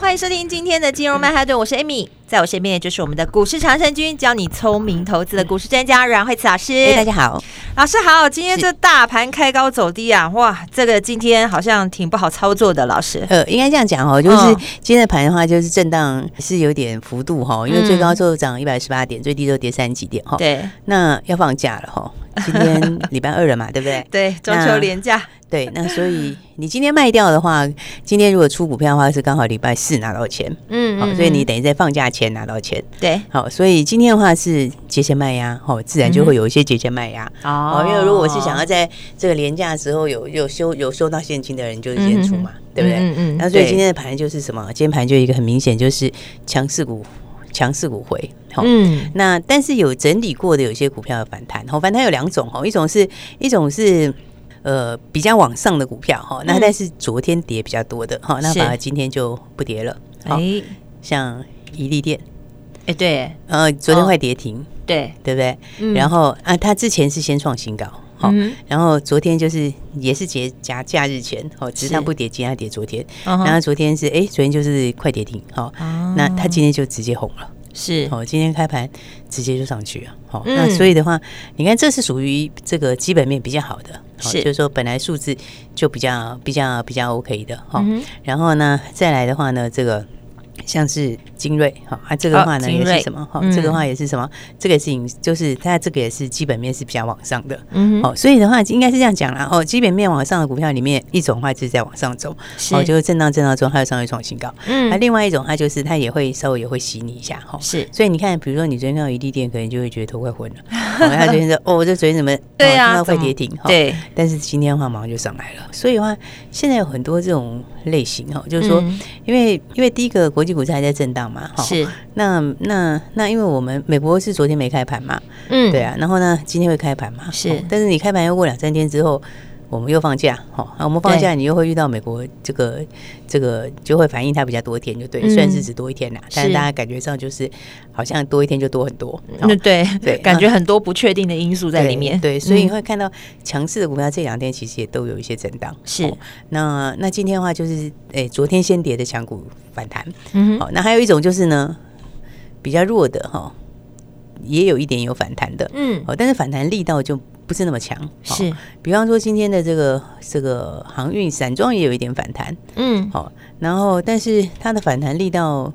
欢迎收听今天的金融曼哈顿，我是 Amy，在我身边的就是我们的股市常胜军，教你聪明投资的股市专家阮慧慈老师。哎，大家好，老师好。今天这大盘开高走低啊，哇，这个今天好像挺不好操作的，老师。呃，应该这样讲哦，就是今天的盘的话，就是震荡是有点幅度哈，因为最高就涨一百十八点，最低就跌三十几点哈。对，那要放假了哈，今天礼拜二了嘛，对不对？对，中秋连假。对，那所以你今天卖掉的话，今天如果出股票的话，是刚好礼拜四拿到钱，嗯，好，所以你等于在放假前拿到钱，对，好，所以今天的话是节前卖压，好，自然就会有一些节前卖压，哦，因为如果我是想要在这个连假的时候有有收有收到现金的人，就先出嘛，对不对？嗯嗯，那所以今天的盘就是什么？今天盘就一个很明显就是强势股，强势股回，好，嗯，那但是有整理过的有些股票的反弹，好，反弹有两种，哈，一种是一种是。呃，比较往上的股票哈，那但是昨天跌比较多的哈，那反而今天就不跌了。哎，像怡利电，哎对，呃，昨天快跌停，对。对不对？然后啊，它之前是先创新高，好，然后昨天就是也是节假假日前，哦，只是它不跌，今天跌昨天，然后昨天是哎，昨天就是快跌停，好，那它今天就直接红了。是。哦，今天开盘直接就上去了，好，那所以的话，你看这是属于这个基本面比较好的，是。就是说本来数字就比较比较比较 OK 的哈，然后呢再来的话呢这个。像是精锐，哈啊，这个话呢也是什么？哈，这个话也是什么？这个事情就是它这个也是基本面是比较往上的，嗯，好，所以的话应该是这样讲啦。哦，基本面往上的股票里面，一种话就是在往上走，哦，就是震荡震荡中，它就上去创新高，嗯，那另外一种它就是它也会稍微也会洗你一下，哈，是，所以你看，比如说你昨天看到一地店，可能就会觉得头快昏了，然后他昨天说，哦，这昨天怎么对啊，快跌停，对，但是今天的话马上就上来了，所以的话现在有很多这种类型哈，就是说，因为因为第一个国际。股市还在震荡嘛？是，那那那，因为我们美国是昨天没开盘嘛，嗯，对啊，然后呢，今天会开盘嘛？是，但是你开盘要过两三天之后，我们又放假，好，那我们放假，你又会遇到美国这个这个就会反映它比较多一天，就对，虽然是只多一天啦，但是大家感觉上就是好像多一天就多很多，对对对，感觉很多不确定的因素在里面，对，所以你会看到强势的股票这两天其实也都有一些震荡，是，那那今天的话就是，哎，昨天先跌的强股反弹，嗯，好，那还有一种就是呢，比较弱的哈，也有一点有反弹的，嗯，哦，但是反弹力道就。不是那么强，是。比方说今天的这个这个航运散装也有一点反弹，嗯，好。然后但是它的反弹力道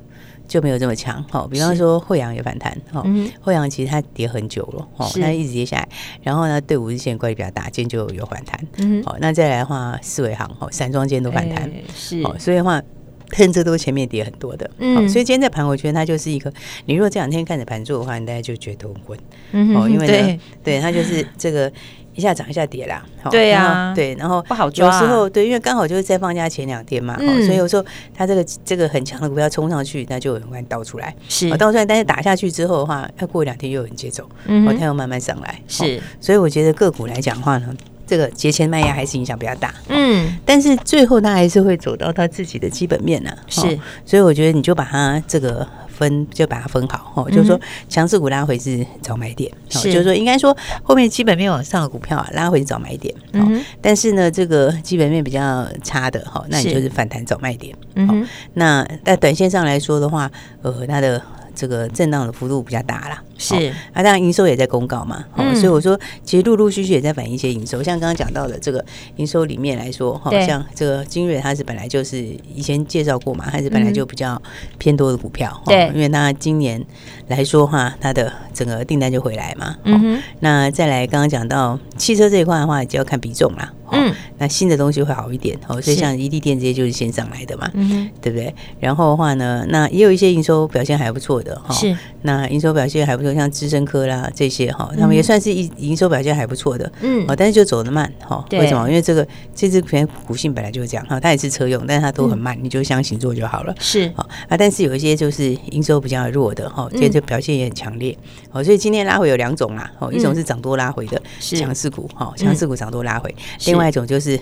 就没有这么强，好。比方说惠阳也反弹，哈，惠阳其实它跌很久了，哦，它一直跌下来。然后呢，对五日线乖离比较大，今天就有反弹，嗯，好。那再来的话，四维航，哈，散装今天都反弹，是。所以的话。趁这都是前面跌很多的，嗯，所以今天这盘我觉得它就是一个，你如果这两天看着盘做的话，你大家就觉得很昏，嗯，哦，因为呢，对，它就是这个一下涨一下跌啦，对呀，对，然后不好抓，有时候对，因为刚好就是在放假前两天嘛，所以有时候它这个这个很强的股票冲上去，那就很快倒出来，是。倒出来，但是打下去之后的话，要过两天又有人接走，嗯，它又慢慢上来，是，所以我觉得个股来讲的话呢。这个节前卖压还是影响比较大，嗯，但是最后它还是会走到它自己的基本面呢，是，所以我觉得你就把它这个分，就把它分好，哦，就是说强势股拉回是早买点，是，就是说应该说后面基本面往上的股票啊拉回是早买点，嗯，但是呢这个基本面比较差的哈，那你就是反弹早卖点，嗯，那在短线上来说的话，呃，它的。这个震荡的幅度比较大啦，是。啊，当然营收也在公告嘛，嗯、所以我说其实陆陆续续也在反映一些营收，像刚刚讲到的这个营收里面来说，像这个精锐它是本来就是以前介绍过嘛，还是本来就比较偏多的股票，对，因为它今年来说话，它的整个订单就回来嘛，嗯哼，那再来刚刚讲到汽车这一块的话，就要看比重啦。嗯，那新的东西会好一点哦，所以像异地店这些就是线上来的嘛，嗯，对不对？然后的话呢，那也有一些营收表现还不错的哈，是。那营收表现还不错，像资深科啦这些哈，他们也算是营营收表现还不错的，嗯，哦，但是就走得慢哈，为什么？因为这个这支股股性本来就是这样哈，它也是车用，但是它都很慢，你就相信做就好了，是。啊，啊，但是有一些就是营收比较弱的哈，这这表现也很强烈，哦，所以今天拉回有两种啦，哦，一种是涨多拉回的强势股哈，强势股涨多拉回，另外一种就是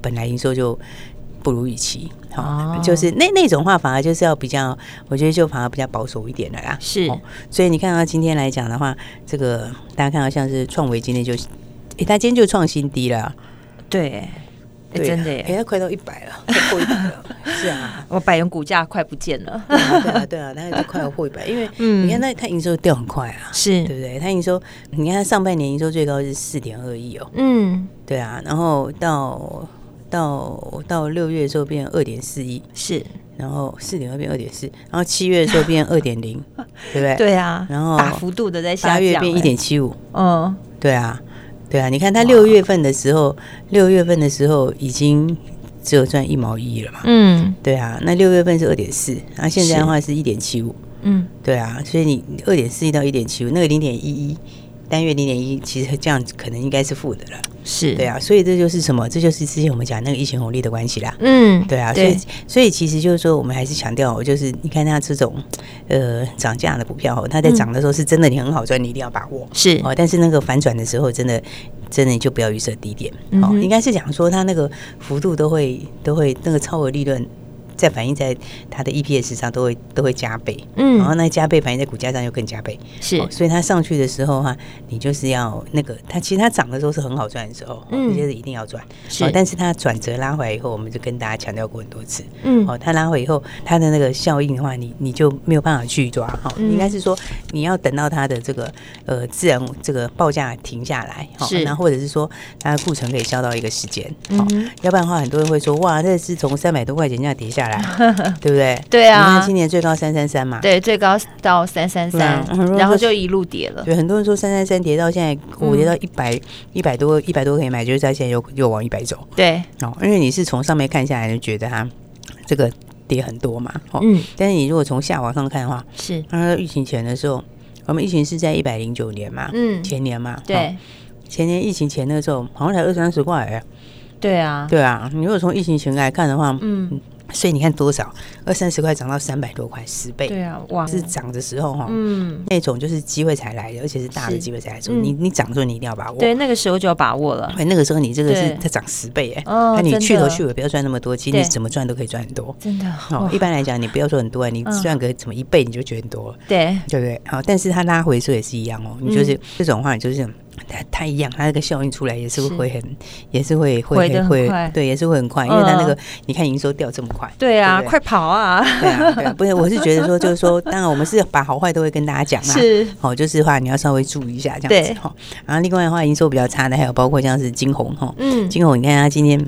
本来营收就。不如预期，好、哦，就是那那种话反而就是要比较，我觉得就反而比较保守一点的啦。是、哦，所以你看到今天来讲的话，这个大家看到像是创维今天就，哎、欸，他今天就创新低了。对，真的耶，哎、欸，快到一百了，快破一百了。是啊，我百元股价快不见了。对啊，对啊，他就快要破一百，因为 你看他他营收掉很快啊，是对不对？它营收，你看他上半年营收最高是四点二亿哦。嗯，对啊，然后到。到到六月的时候变二点四亿，是，然后四点二变二点四，然后七月的时候变二点零，对不对？对啊，然后大幅度的在下降，八月变一点七五，嗯，对啊，对啊，你看它六月份的时候，六月份的时候已经只有赚一毛一了嘛，嗯，对啊，那六月份是二点四，那现在的话是一点七五，嗯，对啊，所以你二点四亿到一点七五，那个零点一一。单月零点一，其实这样子可能应该是负的了，是对啊，所以这就是什么？这就是之前我们讲那个疫情红利的关系啦。嗯，对啊，所以所以其实就是说，我们还是强调，就是你看它这种呃涨价的股票，它在涨的时候是真的你很好赚，你一定要把握。是哦，但是那个反转的时候，真的真的你就不要预设低点。哦，应该是讲说它那个幅度都会都会那个超额利润。再反映在它的 EPS 上都会都会加倍，嗯，然后那加倍反映在股价上又更加倍，是，所以它上去的时候哈，你就是要那个它其实它涨的时候是很好赚的时候，嗯，就是一定要赚，是，但是它转折拉回来以后，我们就跟大家强调过很多次，嗯，哦，它拉回以后，它的那个效应的话，你你就没有办法去抓，哈，应该是说你要等到它的这个呃自然这个报价停下来，是，然后或者是说它的库存可以消到一个时间，嗯，要不然的话很多人会说哇，这是从三百多块钱这样跌下来。对不对？对啊，你看今年最高三三三嘛，对，最高到三三三，然后就一路跌了。对，很多人说三三三跌到现在，我跌到一百一百多，一百多可以买，就是在现在又又往一百走。对，哦，因为你是从上面看下来，就觉得它这个跌很多嘛。嗯，但是你如果从下往上看的话，是，那疫情前的时候，我们疫情是在一百零九年嘛，嗯，前年嘛，对，前年疫情前的时候，好像才二三十块哎。对啊，对啊，你如果从疫情前来看的话，嗯。所以你看多少二三十块涨到三百多块，十倍。对啊，哇！是涨的时候哈，嗯，那种就是机会才来的，而且是大的机会才来的。你你涨的时候你一定要把握。对，那个时候就要把握了。对，那个时候你这个是它涨十倍哎，那你去头去尾不要赚那么多，其实你怎么赚都可以赚很多。真的。哦，一般来讲你不要说很多，你赚个什么一倍你就觉得很多了。对，对不对？好，但是它拉回的时候也是一样哦，你就是这种话，你就是。它它一样，它那个效应出来也是会很，也是会会会对，也是会很快，因为它那个你看营收掉这么快，对啊，快跑啊！对啊，对啊，不是，我是觉得说，就是说，当然我们是把好坏都会跟大家讲啊，是，好，就是话你要稍微注意一下这样子哈。然后另外的话，营收比较差的还有包括像是金红哈，嗯，金红你看它今天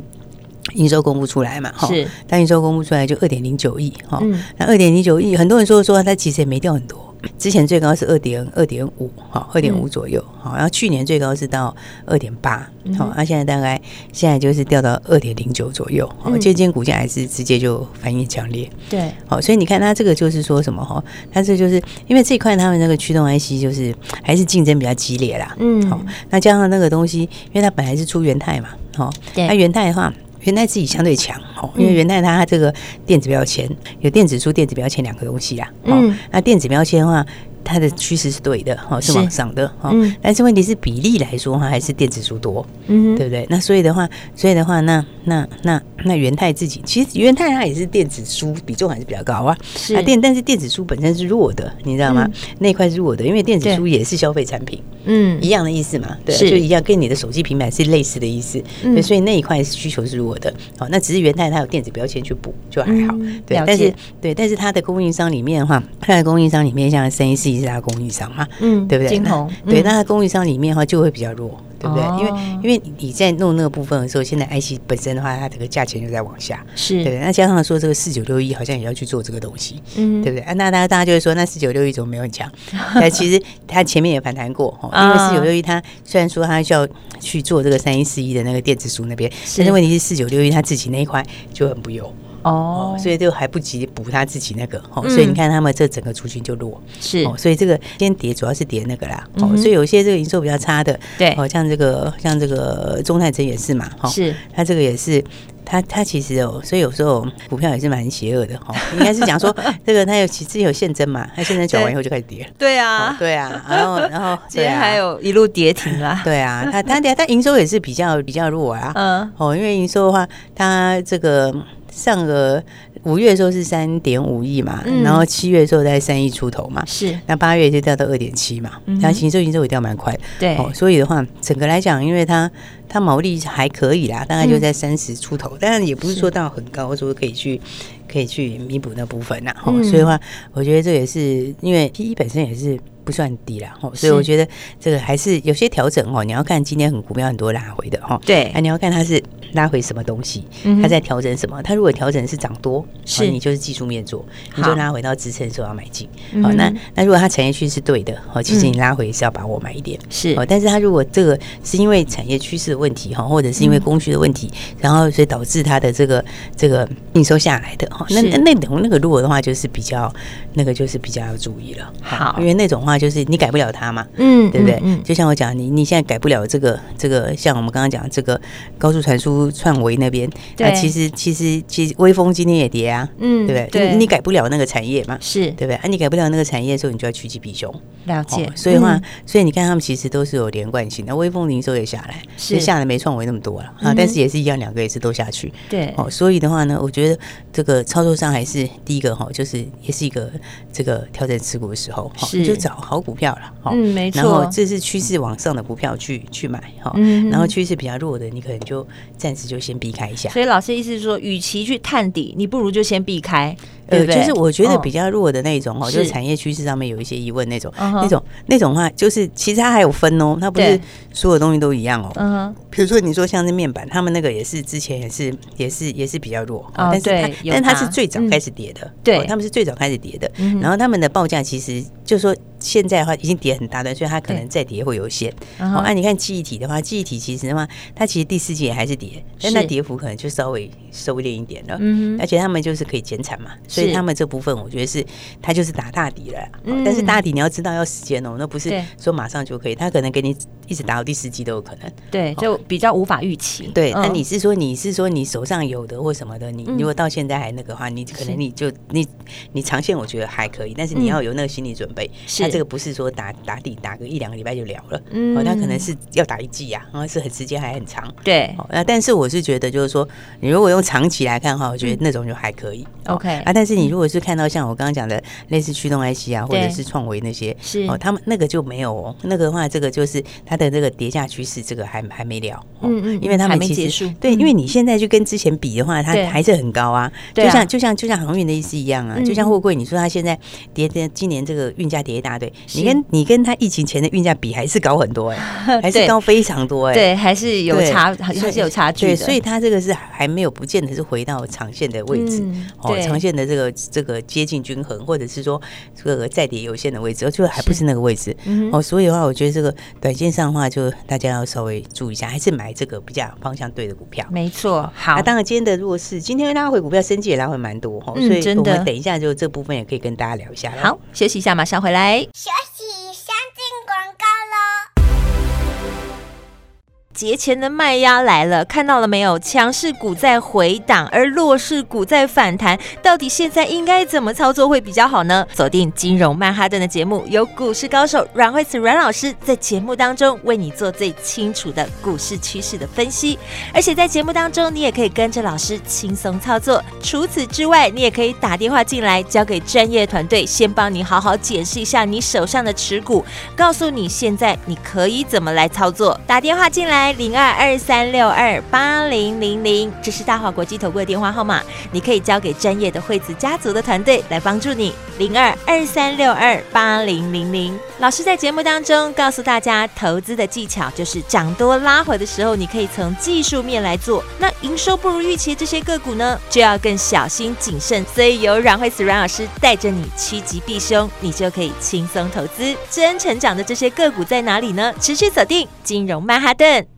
营收公布出来嘛，是，但营收公布出来就二点零九亿哈，那二点零九亿，很多人说说它其实也没掉很多。之前最高是二点二点五，哈，二点五左右，好，然后去年最高是到二点八，好，那现在大概现在就是掉到二点零九左右，好，今天股价还是直接就反应强烈，对，好，所以你看它这个就是说什么哈，它这就是因为这一块他们那个驱动 IC 就是还是竞争比较激烈啦，嗯，好，那加上那个东西，因为它本来是出元泰嘛，好，那元泰的话。元代自己相对强哦，因为元代它这个电子标签有电子书、电子标签两个东西啊。嗯，那电子标签的话。它的趋势是对的，哈，是往上的，哈。但是问题是比例来说，哈，还是电子书多，嗯，对不对？那所以的话，所以的话，那那那那元泰自己，其实元泰它也是电子书比重还是比较高啊。是啊，电但是电子书本身是弱的，你知道吗？那块是弱的，因为电子书也是消费产品，嗯，一样的意思嘛，对，就一样，跟你的手机平板是类似的意思。对，所以那一块需求是弱的，好，那只是元泰它有电子标签去补，就还好。对，但是对，但是它的供应商里面的话，它的供应商里面像三 C。是他供应商嘛，嗯，对不对？金鸿，对，那他供应商里面的话就会比较弱，对不对？因为因为你在弄那个部分的时候，现在 IC 本身的话，它这个价钱就在往下，是对？那加上说这个四九六一好像也要去做这个东西，嗯，对不对？啊，那大家大家就会说，那四九六一怎么没有很强？但其实它前面也反弹过，因为四九六一它虽然说它需要去做这个三一四一的那个电子书那边，但是问题是四九六一它自己那一块就很不优。哦，所以就还不及补他自己那个哦，所以你看他们这整个族群就弱。是。哦，所以这个今天跌主要是跌那个啦哦，所以有些这个营收比较差的对。哦，像这个像这个中泰城也是嘛哈，是。他这个也是。他他其实哦，所以有时候股票也是蛮邪恶的哈。应该是讲说 这个，它有其实有现增嘛，它现增转完以后就开始跌。对啊，对啊，然后然后今天还有一路跌停啦。对啊，它它它营收也是比较比较弱啊。嗯。哦，因为营收的话，它这个上个五月的时候是三点五亿嘛，然后七月的时候在三亿出头嘛。是。那八月就掉到二点七嘛，它营收营收也掉蛮快。对。哦，所以的话，整个来讲，因为它。它毛利还可以啦，大概就在三十出头，嗯、但是也不是说到很高，说可以去可以去弥补那部分呐。哈、嗯，所以的话，我觉得这也是因为 PE 本身也是不算低啦，哈，所以我觉得这个还是有些调整哦。你要看今天很股票很多拉回的哈，对，那你要看它是。拉回什么东西？它在调整什么？它如果调整是涨多，是你就是技术面做，你就拉回到支撑的时候要买进。好，那那如果它产业趋势是对的，哦，其实你拉回是要把握买一点。是，哦但是它如果这个是因为产业趋势的问题哈，或者是因为供需的问题，然后所以导致它的这个这个营收下来的哈，那那种那个如果的话就是比较那个就是比较要注意了。好，因为那种话就是你改不了它嘛，嗯，对不对？就像我讲，你你现在改不了这个这个，像我们刚刚讲这个高速传输。创维那边，对，其实其实其实微风今天也跌啊，嗯，对不对？你改不了那个产业嘛，是对不对？啊，你改不了那个产业的时候，你就要趋吉避凶。了解，所以的话，所以你看他们其实都是有连贯性那。微风零售也下来，是下来没创维那么多了啊，但是也是一样，两个也是都下去。对，哦，所以的话呢，我觉得这个操作上还是第一个哈，就是也是一个这个调整持股的时候，是就找好股票了。嗯，没错。然后这是趋势往上的股票去去买哈，然后趋势比较弱的，你可能就暂时就。先避开一下，所以老师意思是说，与其去探底，你不如就先避开。呃，就是我觉得比较弱的那种哦，就是产业趋势上面有一些疑问那种，那种那种话，就是其实它还有分哦，它不是所有东西都一样哦。嗯哼，比如说你说像是面板，他们那个也是之前也是也是也是比较弱，但是它但它是最早开始跌的，对，他们是最早开始跌的，然后他们的报价其实就是说。现在的话已经跌很大的，所以它可能再跌会有限。哦，那你看记忆体的话，记忆体其实的话，它其实第四季也还是跌，但它跌幅可能就稍微收敛一点了。嗯，而且他们就是可以减产嘛，所以他们这部分我觉得是他就是打大底了。但是大底你要知道要时间哦，那不是说马上就可以，他可能给你一直打到第十季都有可能。对，就比较无法预期。对，那你是说你是说你手上有的或什么的，你如果到现在还那个话，你可能你就你你长线我觉得还可以，但是你要有那个心理准备。是。这个不是说打打底打个一两个礼拜就了了，嗯，哦，那可能是要打一季啊，然后是很时间还很长，对，哦，那但是我是觉得就是说，你如果用长期来看的话，我觉得那种就还可以，OK。啊，但是你如果是看到像我刚刚讲的类似驱动 IC 啊，或者是创维那些，是。哦，他们那个就没有哦，那个的话，这个就是它的这个跌价趋势，这个还还没了，嗯嗯，因为他们其实对，因为你现在就跟之前比的话，它还是很高啊，就像就像就像航运的意思一样啊，就像货柜，你说它现在跌跌，今年这个运价跌一大堆。你跟你跟它疫情前的运价比还是高很多哎，还是高非常多哎，对，还是有差，还是有差距。对，所以它这个是还没有不见得是回到长线的位置哦，长线的这个这个接近均衡，或者是说这个再跌有限的位置，就还不是那个位置嗯哦。所以的话，我觉得这个短线上的话，就大家要稍微注意一下，还是买这个比较方向对的股票。没错，好。那当然，今天的弱势，今天拉回股票，升绩也拉回蛮多哈，所以我们等一下就这部分也可以跟大家聊一下。好，休息一下，马上回来。节前的卖压来了，看到了没有？强势股在回档，而弱势股在反弹。到底现在应该怎么操作会比较好呢？锁定金融曼哈顿的节目，由股市高手阮慧慈阮老师在节目当中为你做最清楚的股市趋势的分析。而且在节目当中，你也可以跟着老师轻松操作。除此之外，你也可以打电话进来，交给专业团队，先帮你好好解释一下你手上的持股，告诉你现在你可以怎么来操作。打电话进来。零二二三六二八零零零，这是大华国际投顾的电话号码，你可以交给专业的惠子家族的团队来帮助你。零二二三六二八零零零，老师在节目当中告诉大家，投资的技巧就是涨多拉回的时候，你可以从技术面来做。那营收不如预期这些个股呢，就要更小心谨慎。所以由阮惠慈阮老师带着你趋吉避凶，你就可以轻松投资。真成长的这些个股在哪里呢？持续锁定金融曼哈顿。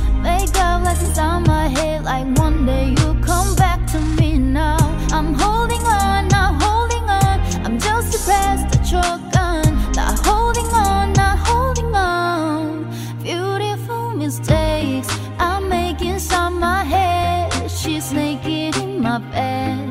Lessons on my head like one day you'll come back to me now. I'm holding on, not holding on. I'm just depressed, a shotgun. Not holding on, not holding on. Beautiful mistakes I'm making inside my head. She's naked in my bed,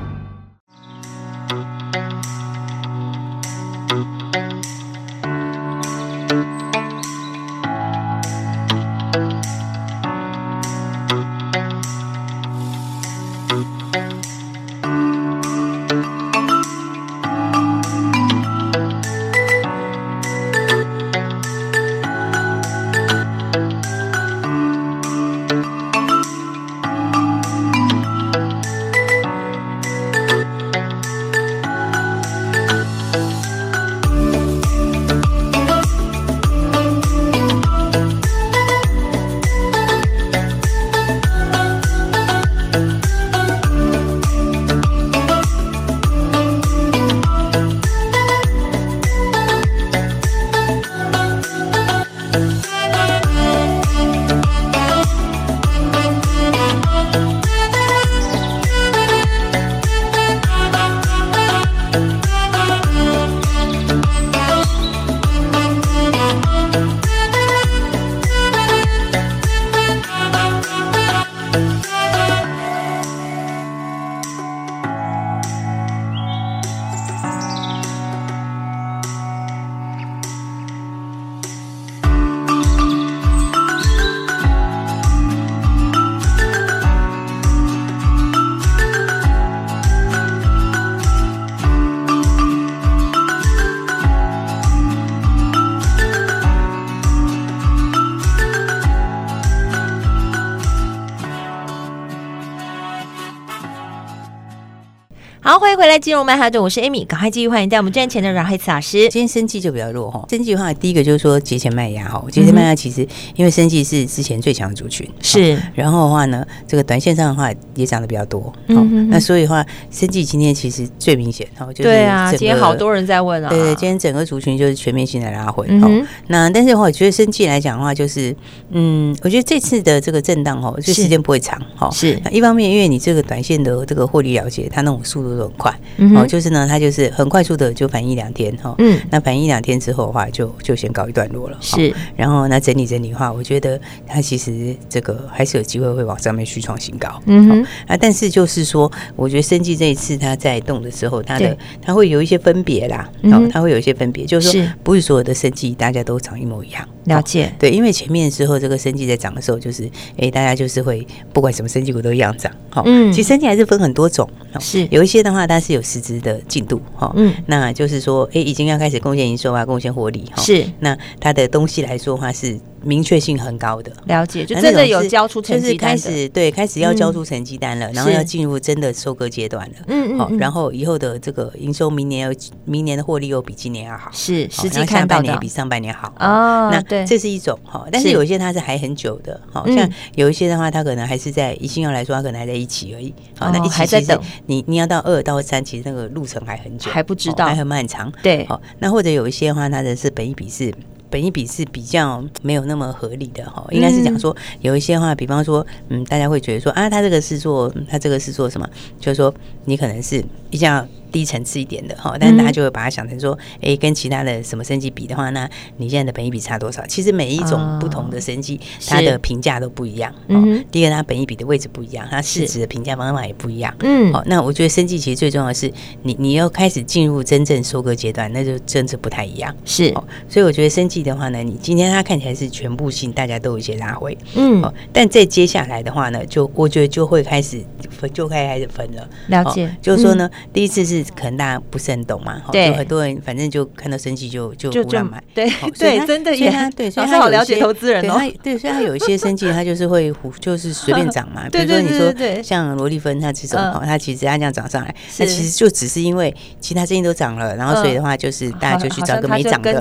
好，欢迎回来，金融曼哈顿，我是 Amy，赶快继续欢迎带我们赚钱的阮慧慈老师。今天生计就比较弱哈，生计的话，第一个就是说节前卖压哈，节前卖压其实因为生计是之前最强的族群，是，然后的话呢，这个短线上的话也涨得比较多，嗯，那所以的话，生计今天其实最明显哈，就是对啊，今天好多人在问啊，对对，今天整个族群就是全面性的拉回，嗯，那但是的话，我觉得生计来讲的话，就是嗯，我觉得这次的这个震荡哈，就时间不会长哈，是，一方面因为你这个短线的这个获利了结，它那种速度。都很快，哦，就是呢，它就是很快速的就反应一两天哈，嗯，那反应一两天之后的话，就就先告一段落了，是，然后那整理整理的话，我觉得它其实这个还是有机会会往上面去创新高，嗯啊，但是就是说，我觉得生技这一次它在动的时候，它的它会有一些分别啦，哦，它会有一些分别，就是说不是所有的生技大家都长一模一样，了解，对，因为前面的时候这个生技在涨的时候，就是哎，大家就是会不管什么生技股都一样涨，好，嗯，其实生技还是分很多种，是。有一些。的话，它是有实质的进度哈，嗯，那就是说，哎，已经要开始贡献营收啊，贡献获利哈，是，那它的东西来说的话是。明确性很高的了解，就真的有交出成绩单，开始对，开始要交出成绩单了，然后要进入真的收割阶段了。嗯，好，然后以后的这个营收，明年要明年的获利又比今年要好，是实际看半年比上半年好哦。那对这是一种哈，但是有一些它是还很久的，好像有一些的话，它可能还是在以信用来说，它可能还在一起而已。好，那一起还在等你，你要到二到三，其实那个路程还很久，还不知道，还很漫长。对，好，那或者有一些的话，它的是本一比是。本一比是比较没有那么合理的哈，应该是讲说有一些话，比方说，嗯，大家会觉得说啊，他这个是做，他这个是做什么？就是说，你可能是比较。低层次一点的哈，但是大家就会把它想成说，哎、欸，跟其他的什么升级比的话，那你现在的本一比差多少？其实每一种不同的升级，它的评价都不一样。嗯，第一个它本一比的位置不一样，它市值的评价方法也不一样。嗯，好，那我觉得升级其实最重要的是，你你要开始进入真正收割阶段，那就真的不太一样。是，所以我觉得生技的话呢，你今天它看起来是全部性，大家都有一些拉回。嗯，但在接下来的话呢，就我觉得就会开始分，就开始分了。了解，就是说呢，第一次是。可能大家不是很懂嘛，对，就很多人反正就看到生技就就胡乱买，对 对，真的，所以他对，所以他好了解投资人哦，对，所以他有一些生技，他就是会胡，就是随便涨嘛。比如说你说像罗丽芬，他这种哦，他其实他这样涨上来，那其实就只是因为其他生技都涨了，然后所以的话就是大家就去找个没涨的，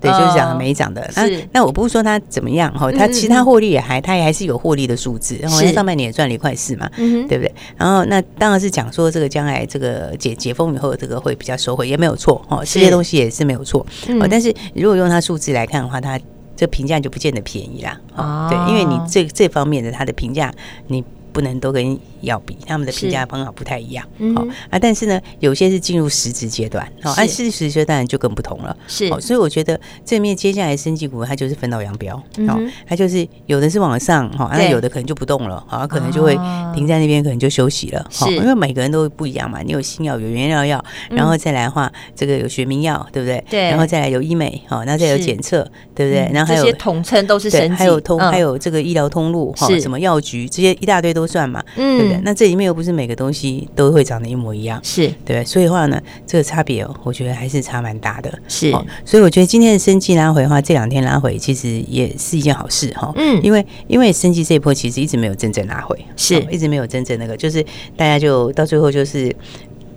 对，就是涨没涨的。那那我不是说它怎么样哈，它其他获利也还，它也还是有获利的数字，然后上半年也赚了一块四嘛，对不对？然后那当然是讲说这个将来这个解解封以后，这个会比较收回也没有错哦，这些东西也是没有错哦。但是如果用它数字来看的话，它这评价就不见得便宜啦。哦，对，因为你这这方面的它的评价你。不能都跟药比，他们的评价方法不太一样。好啊，但是呢，有些是进入实质阶段，好，按实质阶段就更不同了。是，所以我觉得这面接下来升级股它就是分道扬镳。好，它就是有的是往上，哈，那有的可能就不动了，好，可能就会停在那边，可能就休息了。好，因为每个人都不一样嘛，你有新药，有原料药，然后再来的话，这个有学名药，对不对？对，然后再来有医美，好，那再有检测，对不对？然后还有这些统称都是生技，还有通，还有这个医疗通路，哈，什么药局这些一大堆都。算嘛，嗯，对？那这里面又不是每个东西都会长得一模一样，是对，所以的话呢，这个差别哦，我觉得还是差蛮大的，是。所以我觉得今天的生计拉回的话，这两天拉回其实也是一件好事哈，嗯，因为因为生计这一波其实一直没有真正拉回，是一直没有真正那个，就是大家就到最后就是。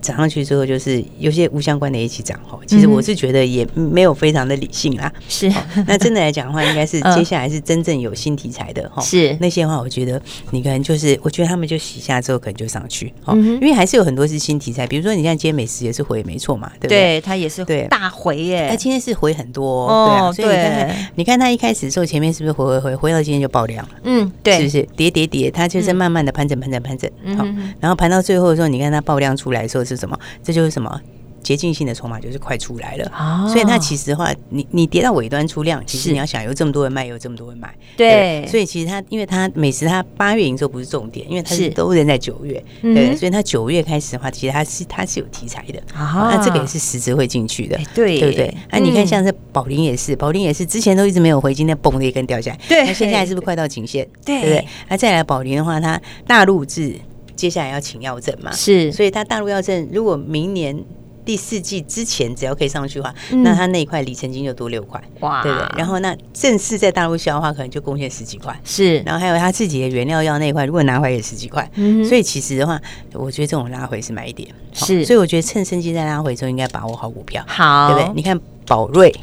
涨上去之后，就是有些无相关的一起涨哈。其实我是觉得也没有非常的理性啦。是，那真的来讲的话，应该是 接下来是真正有新题材的哈。是那些话，我觉得你可能就是，我觉得他们就洗下之后可能就上去哈。因为还是有很多是新题材，比如说你像今天美食也是回没错嘛，对不对？对，它也是对大回耶。它今天是回很多，对啊。所以你看，你看它一开始的时候前面是不是回回回回到今天就爆量了？嗯，对，是不是跌跌跌？它就是慢慢的盘整盘整盘整，好，然后盘到最后的时候，你看它爆量出来的时候。是什么？这就是什么？捷径性的筹码就是快出来了，哦、所以它其实的话，你你跌到尾端出量，其实你要想有这么多人卖，有这么多人买，对，对，所以其实它因为它美食它八月营收不是重点，因为它是都扔在九月，是对，所以它九月开始的话，其实它是它是有题材的，啊、那这个也是实质会进去的，对，对不对？那、你看像是宝林也是，宝林也是之前都一直没有回，今天嘣的一根掉下来，对，那现在是不是快到颈线？对，对不对？那再来宝林的话，它大陆是接下来要请药证嘛，是，所以他大陆药证如果明年。第四季之前只要可以上去的话，嗯、那他那一块里程金就多六块，哇，对不对？然后那正式在大陆销的话，可能就贡献十几块，是。然后还有他自己的原料药那一块，如果拿回来也十几块，嗯、所以其实的话，我觉得这种拉回是买一点，是。所以我觉得趁生机在拉回之后，应该把握好股票，好，对不对？你看宝瑞。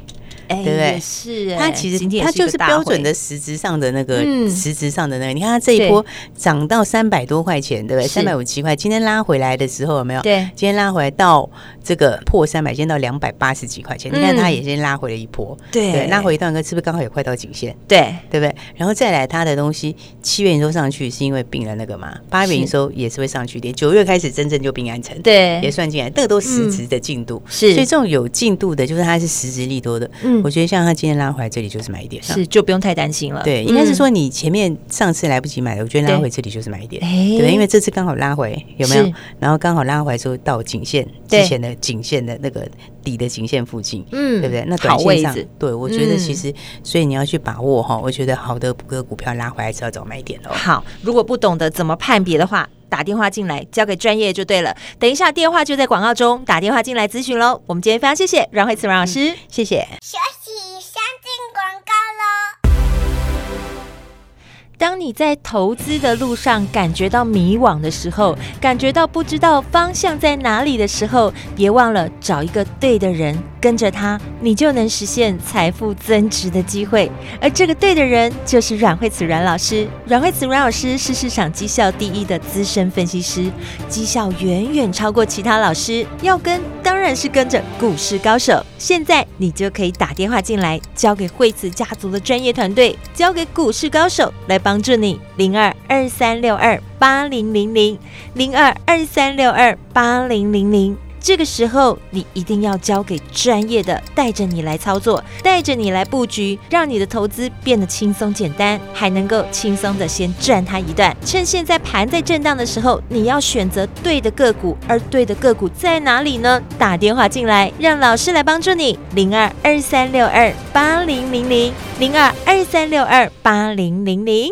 对不对？是，它其实它就是标准的实质上的那个，实质上的那个。你看它这一波涨到三百多块钱，对不对？三百五十七块，今天拉回来的时候有没有？对，今天拉回来到这个破三百，今天到两百八十几块钱。你看它也先拉回了一波，对，拉回一段，个是不是刚好也快到颈线？对，对不对？然后再来它的东西，七月营收上去是因为并了那个嘛？八月营收也是会上去点，九月开始真正就并安城，对，也算进来，这个都实质的进度。是，所以这种有进度的，就是它是实质利多的。嗯，我觉得像他今天。拉回来这里就是买一点，是就不用太担心了。对，应该是说你前面上次来不及买的，我觉得拉回这里就是买一点，对，因为这次刚好拉回，有没有？然后刚好拉回来之后到颈线之前的颈线的那个底的颈线附近，嗯，对不对？那短线上，对我觉得其实，所以你要去把握哈。我觉得好的个股票拉回来是要找买点哦。好，如果不懂得怎么判别的话，打电话进来交给专业就对了。等一下电话就在广告中，打电话进来咨询喽。我们今天非常谢谢阮慧慈阮老师，谢谢。当你在投资的路上感觉到迷惘的时候，感觉到不知道方向在哪里的时候，别忘了找一个对的人，跟着他，你就能实现财富增值的机会。而这个对的人就是阮慧慈阮老师。阮慧慈阮老师是市场绩效第一的资深分析师，绩效远远超过其他老师。要跟当然是跟着股市高手。现在你就可以打电话进来，交给慧慈家族的专业团队，交给股市高手来。帮帮助你，零二二三六二八零零零，零二二三六二八零零零。这个时候，你一定要交给专业的，带着你来操作，带着你来布局，让你的投资变得轻松简单，还能够轻松的先赚它一段。趁现在盘在震荡的时候，你要选择对的个股，而对的个股在哪里呢？打电话进来，让老师来帮助你，零二二三六二八零零零，零二二三六二八零零零。